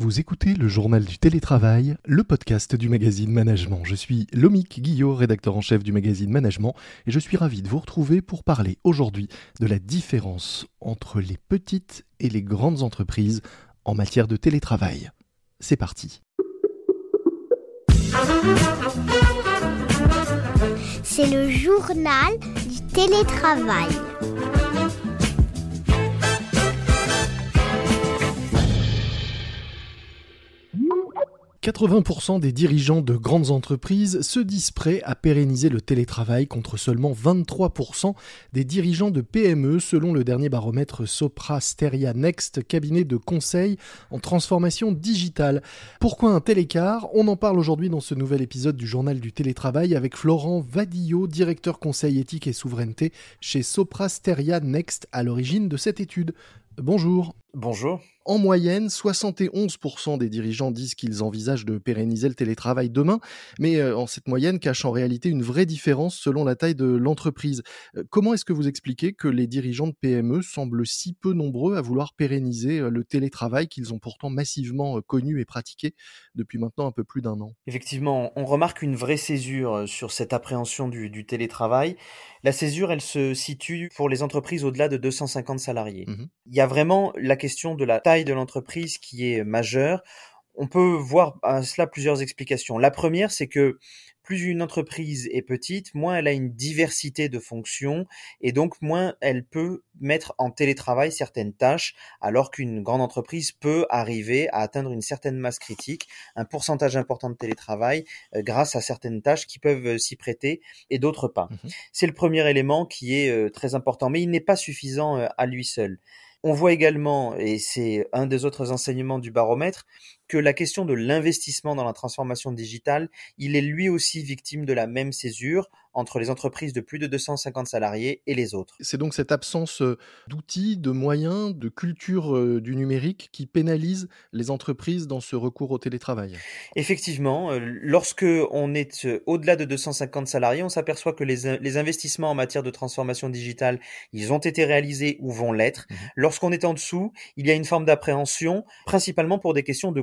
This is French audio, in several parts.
Vous écoutez le journal du télétravail, le podcast du magazine Management. Je suis Lomique Guillot, rédacteur en chef du magazine Management, et je suis ravi de vous retrouver pour parler aujourd'hui de la différence entre les petites et les grandes entreprises en matière de télétravail. C'est parti. C'est le journal du télétravail. 80% des dirigeants de grandes entreprises se disent prêts à pérenniser le télétravail contre seulement 23% des dirigeants de PME selon le dernier baromètre Sopra Steria Next, cabinet de conseil en transformation digitale. Pourquoi un tel écart? On en parle aujourd'hui dans ce nouvel épisode du journal du télétravail avec Florent Vadillot, directeur conseil éthique et souveraineté chez Sopra Steria Next à l'origine de cette étude. Bonjour. Bonjour. En moyenne, 71% des dirigeants disent qu'ils envisagent de pérenniser le télétravail demain, mais euh, en cette moyenne cache en réalité une vraie différence selon la taille de l'entreprise. Euh, comment est-ce que vous expliquez que les dirigeants de PME semblent si peu nombreux à vouloir pérenniser euh, le télétravail qu'ils ont pourtant massivement connu et pratiqué depuis maintenant un peu plus d'un an? Effectivement, on remarque une vraie césure sur cette appréhension du, télétravail. La césure, elle se situe pour les entreprises au-delà de 250 salariés. Mmh Il y a vraiment la question de la taille de l'entreprise qui est majeure. On peut voir à cela plusieurs explications. La première, c'est que plus une entreprise est petite, moins elle a une diversité de fonctions et donc moins elle peut mettre en télétravail certaines tâches, alors qu'une grande entreprise peut arriver à atteindre une certaine masse critique, un pourcentage important de télétravail euh, grâce à certaines tâches qui peuvent euh, s'y prêter et d'autres pas. Mmh c'est le premier élément qui est euh, très important, mais il n'est pas suffisant à lui seul. On voit également, et c'est un des autres enseignements du baromètre, que la question de l'investissement dans la transformation digitale, il est lui aussi victime de la même césure entre les entreprises de plus de 250 salariés et les autres. C'est donc cette absence euh, d'outils, de moyens, de culture euh, du numérique qui pénalise les entreprises dans ce recours au télétravail. Effectivement, euh, lorsque on est au-delà de 250 salariés, on s'aperçoit que les, investissements en matière de transformation digitale, ils ont été réalisés ou vont l'être. Mmh Lorsqu'on est en dessous, il y a une forme d'appréhension, principalement pour des questions de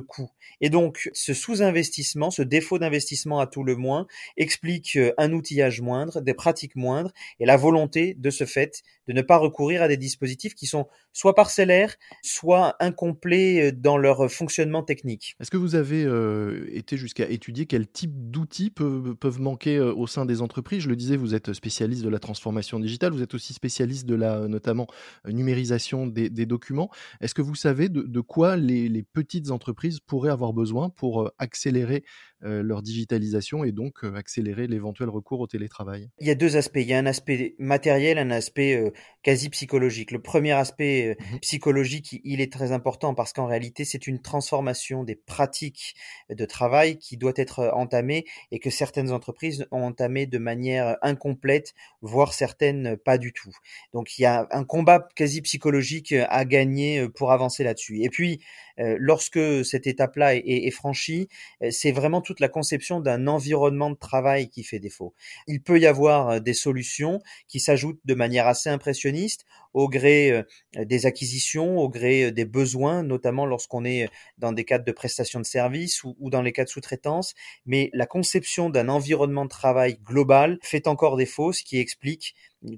Et donc, ce sous-investissement, ce défaut d'investissement à tout le moins, explique un outillage moindres, des pratiques moindres et la volonté de ce fait de ne pas recourir à des dispositifs qui sont soit parcellaires, soit incomplets euh, dans leur fonctionnement technique. Est-ce que vous avez euh, été jusqu'à étudier quel type d'outils peuvent, peuvent, manquer euh, au sein des entreprises? Je le disais, vous êtes spécialiste de la transformation digitale, vous êtes aussi spécialiste de la notamment numérisation des, documents. Est-ce que vous savez de, quoi les, les, petites entreprises pourraient avoir besoin pour accélérer leur digitalisation et donc accélérer l'éventuel recours au télétravail Il y a deux aspects. Il y a un aspect matériel, un aspect quasi psychologique. Le premier aspect mmh psychologique, il est très important parce qu'en réalité, c'est une transformation des pratiques de travail qui doit être entamée et que certaines entreprises ont entamé de manière incomplète, voire certaines pas du tout. Donc il y a un combat quasi psychologique à gagner pour avancer là-dessus. Et puis, lorsque cette étape-là est, est franchie, c'est vraiment toute la conception d'un environnement de travail qui fait défaut. Il peut y avoir des solutions qui s'ajoutent de manière assez impressionniste au gré euh, des acquisitions, au gré euh, des besoins, notamment lorsqu'on est dans des cadres de prestation de services ou, dans les cas de sous-traitance. Mais la conception d'un environnement de travail global fait encore défaut, ce qui explique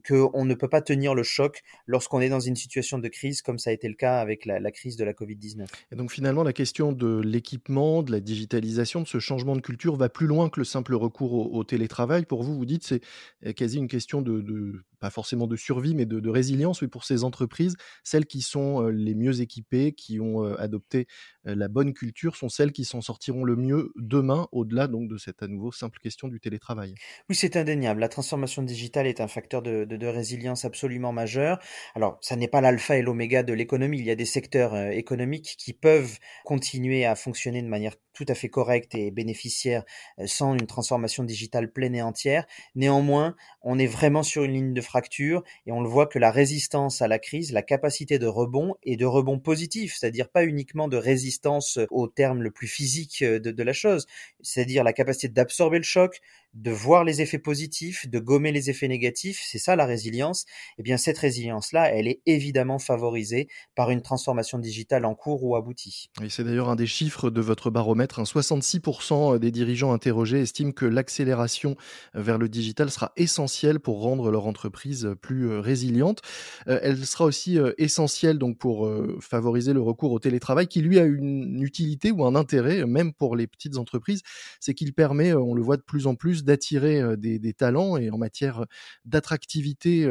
qu'on ne peut pas tenir le choc lorsqu'on est dans une situation de crise comme ça a été le cas avec la, crise de la Covid-19. Et donc finalement, la question de l'équipement, de la digitalisation, de ce changement de culture va plus loin que le simple recours au, télétravail. Pour vous, vous dites c'est euh, quasi une question de, pas forcément de survie, mais de, résilience pour ces entreprises. Celles qui sont les mieux équipées, qui ont adopté la bonne culture, sont celles qui s'en sortiront le mieux demain, au-delà donc de cette à nouveau simple question du télétravail. Oui, c'est indéniable. La transformation digitale est un facteur de de, résilience absolument majeure. Alors, ça n'est pas l'alpha et l'oméga de l'économie. Il y a des secteurs économiques qui peuvent continuer à fonctionner de manière tout à fait correcte et bénéficiaire sans une transformation digitale pleine et entière. Néanmoins, on est vraiment sur une ligne de fracture et on le voit que la résistance à la crise, la capacité de rebond et de rebond positif, c'est-à-dire pas uniquement de résistance au terme le plus physique euh, de, de la chose, c'est-à-dire la capacité d'absorber le choc, de voir les effets positifs, de gommer les effets négatifs, c'est ça la résilience. Eh bien, cette résilience-là, elle est évidemment favorisée par une transformation digitale en cours ou aboutie. Et c'est d'ailleurs un des chiffres de votre baromètre. 66% des dirigeants interrogés estiment que l'accélération vers le digital sera essentielle pour rendre leur entreprise plus résiliente. Euh, elle sera aussi euh, essentielle donc pour euh, favoriser le recours au télétravail, qui lui a une utilité ou un intérêt, même pour les petites entreprises, c'est qu'il permet, on le voit de plus en plus, d'attirer des, talents et en matière d'attractivité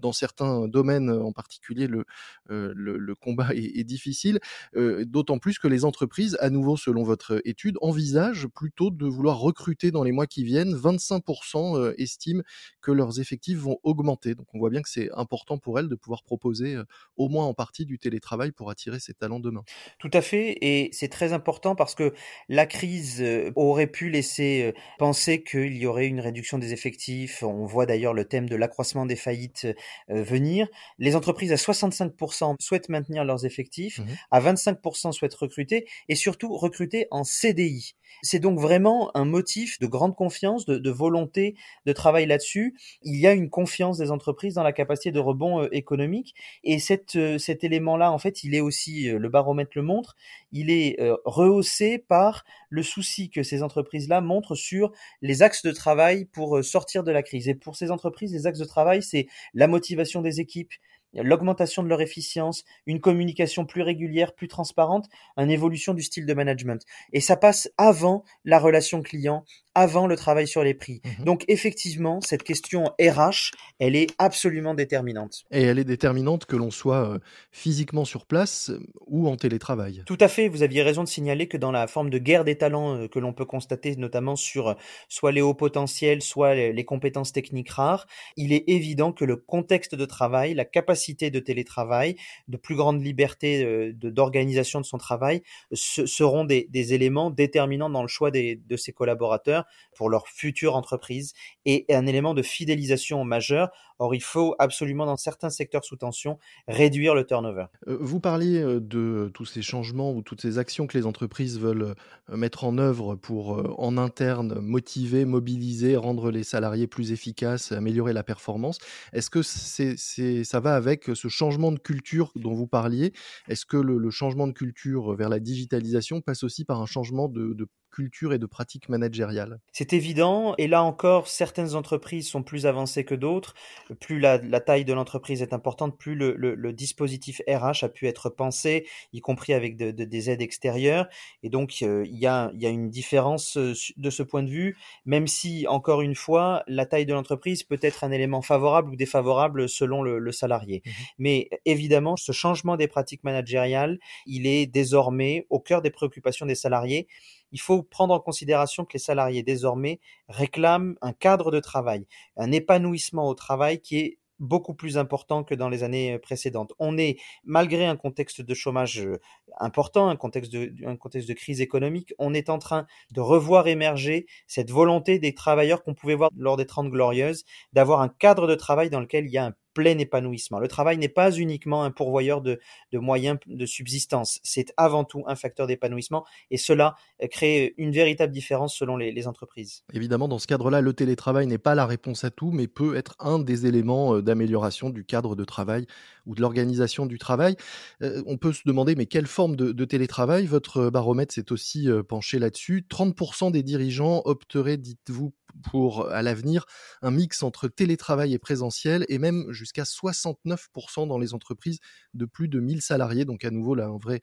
dans certains domaines, en particulier le, combat est, difficile, d'autant plus que les entreprises, à nouveau selon votre étude, envisagent plutôt de vouloir recruter dans les mois qui viennent. 25% estiment que leurs effectifs vont augmenter. Donc on voit bien que c'est important pour elles de pouvoir proposer au moins en partie du télétravail pour attirer ces talents demain. Tout à fait, et c'est très important parce que la crise aurait pu laisser penser qu'il y aurait une réduction des effectifs. On voit d'ailleurs le thème de l'accroissement des faillites venir. Les entreprises à 65% souhaitent maintenir leurs effectifs, mmh à 25% souhaitent recruter, et surtout recruter en CDI. C'est donc vraiment un motif de grande confiance, de, de volonté de travail là-dessus. Il y a une confiance des entreprises dans la capacité de rebond euh, économique. Et cette, euh, cet élément-là, en fait, il est aussi, euh, le baromètre le montre, il est rehaussé par le souci que ces entreprises-là montrent sur les axes de travail pour sortir de la crise. Et pour ces entreprises, les axes de travail, c'est la motivation des équipes, l'augmentation de leur efficience, une communication plus régulière, plus transparente, une évolution du style de management. Et ça passe avant la relation client, avant le travail sur les prix. Mhm. Donc effectivement, cette question RH, elle est absolument déterminante. Et elle est déterminante que l'on soit euh, physiquement sur place euh, ou en télétravail. Tout à fait, vous aviez raison de signaler que dans la forme de guerre des talents euh, que l'on peut constater notamment sur soit les hauts potentiels, soit les compétences techniques rares, il est évident que le contexte de travail, la capacité de télétravail, de plus grande liberté d'organisation de, son travail seront des, éléments déterminants dans le choix de ses collaborateurs pour leur future entreprise et un élément de fidélisation majeur. Or, il faut absolument, dans certains secteurs sous tension, réduire le turnover. Euh, vous parliez euh, de tous ces changements ou toutes ces actions que les entreprises veulent euh, mettre en œuvre pour, en interne, motiver, mobiliser, rendre les salariés plus efficaces, améliorer la performance. Est-ce que ça va avec ce changement de culture dont vous parliez? Est-ce que le, changement de culture vers la digitalisation passe aussi par un changement de culture et de pratiques managériales C'est évident, et là encore, certaines entreprises sont plus avancées que d'autres. Plus la, taille de l'entreprise est importante, plus le, dispositif RH a pu être pensé, y compris avec des aides extérieures. Et donc, euh, il y, a, une différence euh, de ce point de vue, même si, encore une fois, la taille de l'entreprise peut être un élément favorable ou défavorable selon le, salarié. Mmh Mais évidemment, ce changement des pratiques managériales, il est désormais au cœur des préoccupations des salariés il faut prendre en considération que les salariés désormais réclament un cadre de travail, un épanouissement au travail qui est beaucoup plus important que dans les années précédentes. On est, malgré un contexte de chômage important, un contexte de, crise économique, on est en train de revoir émerger cette volonté des travailleurs qu'on pouvait voir lors des Trente Glorieuses, d'avoir un cadre de travail dans lequel il y a un plein épanouissement. Le travail n'est pas uniquement un pourvoyeur de, moyens de subsistance, c'est avant tout un facteur d'épanouissement et cela euh, crée une véritable différence selon les, entreprises. Évidemment, dans ce cadre-là, le télétravail n'est pas la réponse à tout, mais peut être un des éléments euh, d'amélioration du cadre de travail ou de l'organisation du travail. Euh, on peut se demander, mais quelle forme de, de télétravail? Votre baromètre s'est aussi penché là-dessus. 30% des dirigeants opteraient, dites-vous, pour à l'avenir un mix entre télétravail et présentiel et même jusqu'à 69% dans les entreprises de plus de 1000 salariés. Donc à nouveau là un vrai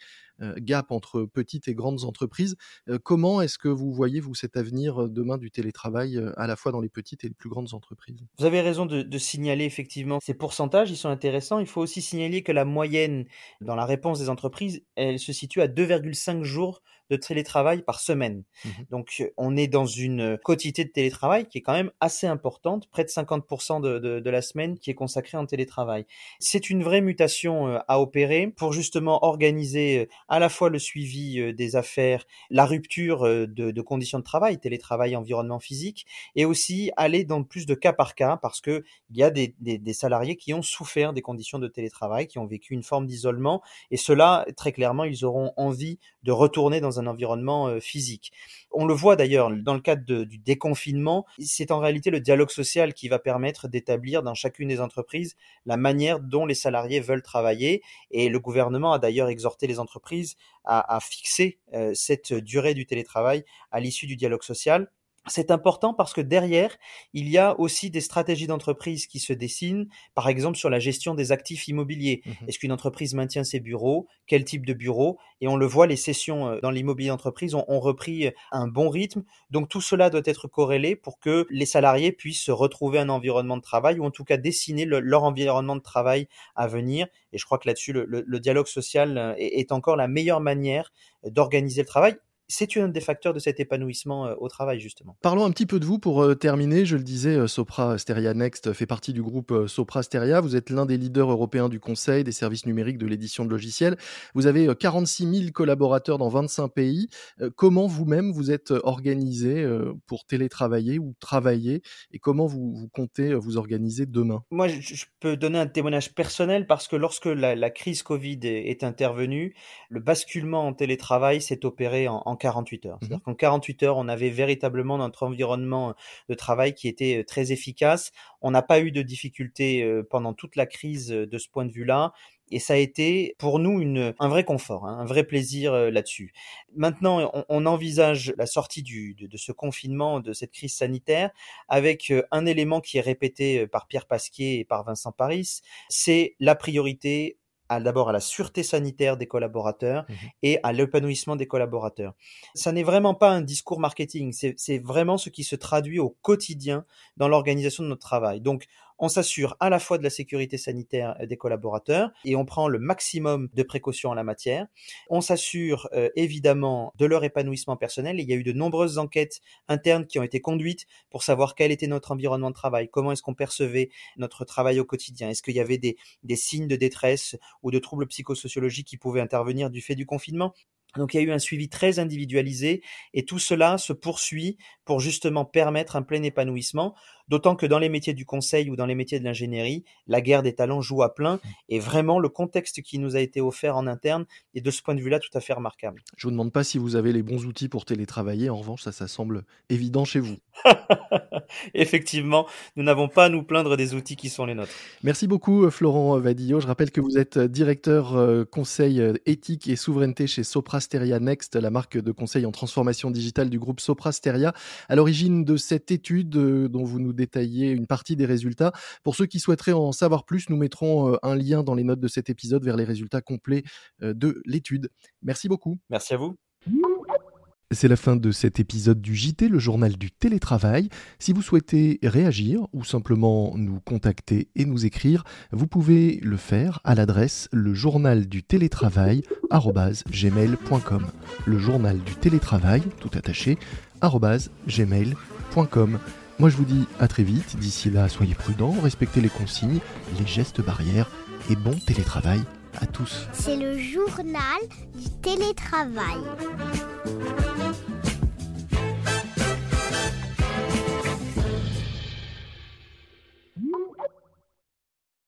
gap entre petites et grandes entreprises. Euh, comment est-ce que vous voyez vous cet avenir euh, demain du télétravail à la fois dans les petites et les plus grandes entreprises? Vous avez raison de, de signaler effectivement ces pourcentages, ils sont intéressants. Il faut aussi signaler que la moyenne dans la réponse des entreprises, elle se situe à 2,5 jours de télétravail par semaine. Mmh Donc on est dans une quotité de télétravail qui est quand même assez importante, près de 50% de, de, de, la semaine qui est consacrée en télétravail. C'est une vraie mutation à opérer pour justement organiser à la fois le suivi des affaires, la rupture de, de conditions de travail, télétravail, environnement physique, et aussi aller dans plus de cas par cas parce que il y a des, salariés qui ont souffert des conditions de télétravail, qui ont vécu une forme d'isolement, et cela très clairement ils auront envie de retourner dans un environnement physique. On le voit d'ailleurs dans le cadre du déconfinement, c'est en réalité le dialogue social qui va permettre d'établir dans chacune des entreprises la manière dont les salariés veulent travailler. Et le gouvernement a d'ailleurs exhorté les entreprises à, fixer euh, cette durée du télétravail à l'issue du dialogue social c'est important parce que derrière, il y a aussi des stratégies d'entreprise qui se dessinent, par exemple sur la gestion des actifs immobiliers. Mmh Est-ce qu'une entreprise maintient ses bureaux? Quel type de bureaux? Et on le voit, les sessions euh, dans l'immobilier d'entreprise ont, repris euh, un bon rythme. Donc tout cela doit être corrélé pour que les salariés puissent retrouver un environnement de travail ou en tout cas dessiner leur environnement de travail à venir. Et je crois que là-dessus, le, dialogue social euh, est encore la meilleure manière d'organiser le travail c'est un des facteurs de cet épanouissement euh, au travail, justement. Parlons un petit peu de vous pour euh, terminer. Je le disais, euh, Sopra Steria Next fait partie du groupe Sopra Steria. Vous êtes l'un des leaders européens du conseil des services numériques de l'édition de logiciels. Vous avez 46 000 collaborateurs dans 25 pays. Comment vous-même vous êtes organisé pour télétravailler ou travailler? Et comment vous, comptez vous organiser demain? Moi, je peux donner un témoignage personnel parce que lorsque la, crise Covid est, intervenue, le basculement en télétravail s'est opéré en, en 48 heures. Mmh C'est-à-dire qu'en 48 heures, on avait véritablement notre environnement de travail qui était très efficace. On n'a pas eu de difficultés pendant toute la crise de ce point de vue-là. Et ça a été pour nous une, un vrai confort, hein, un vrai plaisir là-dessus. Maintenant, on, envisage la sortie du, de, de, ce confinement, de cette crise sanitaire, avec un élément qui est répété par Pierre Pasquier et par Vincent Paris, c'est la priorité d'abord à la sûreté sanitaire des collaborateurs mmh et à l'épanouissement des collaborateurs. Ça n'est vraiment pas un discours marketing, c'est vraiment ce qui se traduit au quotidien dans l'organisation de notre travail. Donc, on s'assure à la fois de la sécurité sanitaire des collaborateurs et on prend le maximum de précautions en la matière. On s'assure euh, évidemment de leur épanouissement personnel. il y a eu de nombreuses enquêtes internes qui ont été conduites pour savoir quel était notre environnement de travail, comment est-ce qu'on percevait notre travail au quotidien, est-ce qu'il y avait des, des signes de détresse ou de troubles psychosociologiques qui pouvaient intervenir du fait du confinement? Donc il y a eu un suivi très individualisé et tout cela se poursuit pour justement permettre un plein épanouissement, d'autant que dans les métiers du conseil ou dans les métiers de l'ingénierie, la guerre des talents joue à plein et vraiment le contexte qui nous a été offert en interne est de ce point de vue-là tout à fait remarquable. Je vous demande pas si vous avez les bons outils pour télétravailler, en revanche ça ça semble évident chez vous. Effectivement, nous n'avons pas à nous plaindre des outils qui sont les nôtres. Merci beaucoup Florent Vadillo, je rappelle que vous êtes directeur euh, conseil euh, éthique et souveraineté chez Soprasteria Next, la marque de conseil en transformation digitale du groupe Soprasteria à l'origine de cette étude euh, dont vous nous détaillez une partie des résultats. Pour ceux qui souhaiteraient en savoir plus, nous mettrons euh, un lien dans les notes de cet épisode vers les résultats complets euh, de l'étude. Merci beaucoup. Merci à vous. C'est la fin de cet épisode du JT, le journal du télétravail. Si vous souhaitez réagir ou simplement nous contacter et nous écrire, vous pouvez le faire à l'adresse le journal du télétravail gmail.com. Le journal du télétravail, tout attaché, gmail.com. Moi je vous dis à très vite, d'ici là soyez prudents, respectez les consignes, les gestes barrières et bon télétravail à tous. C'est le journal du télétravail.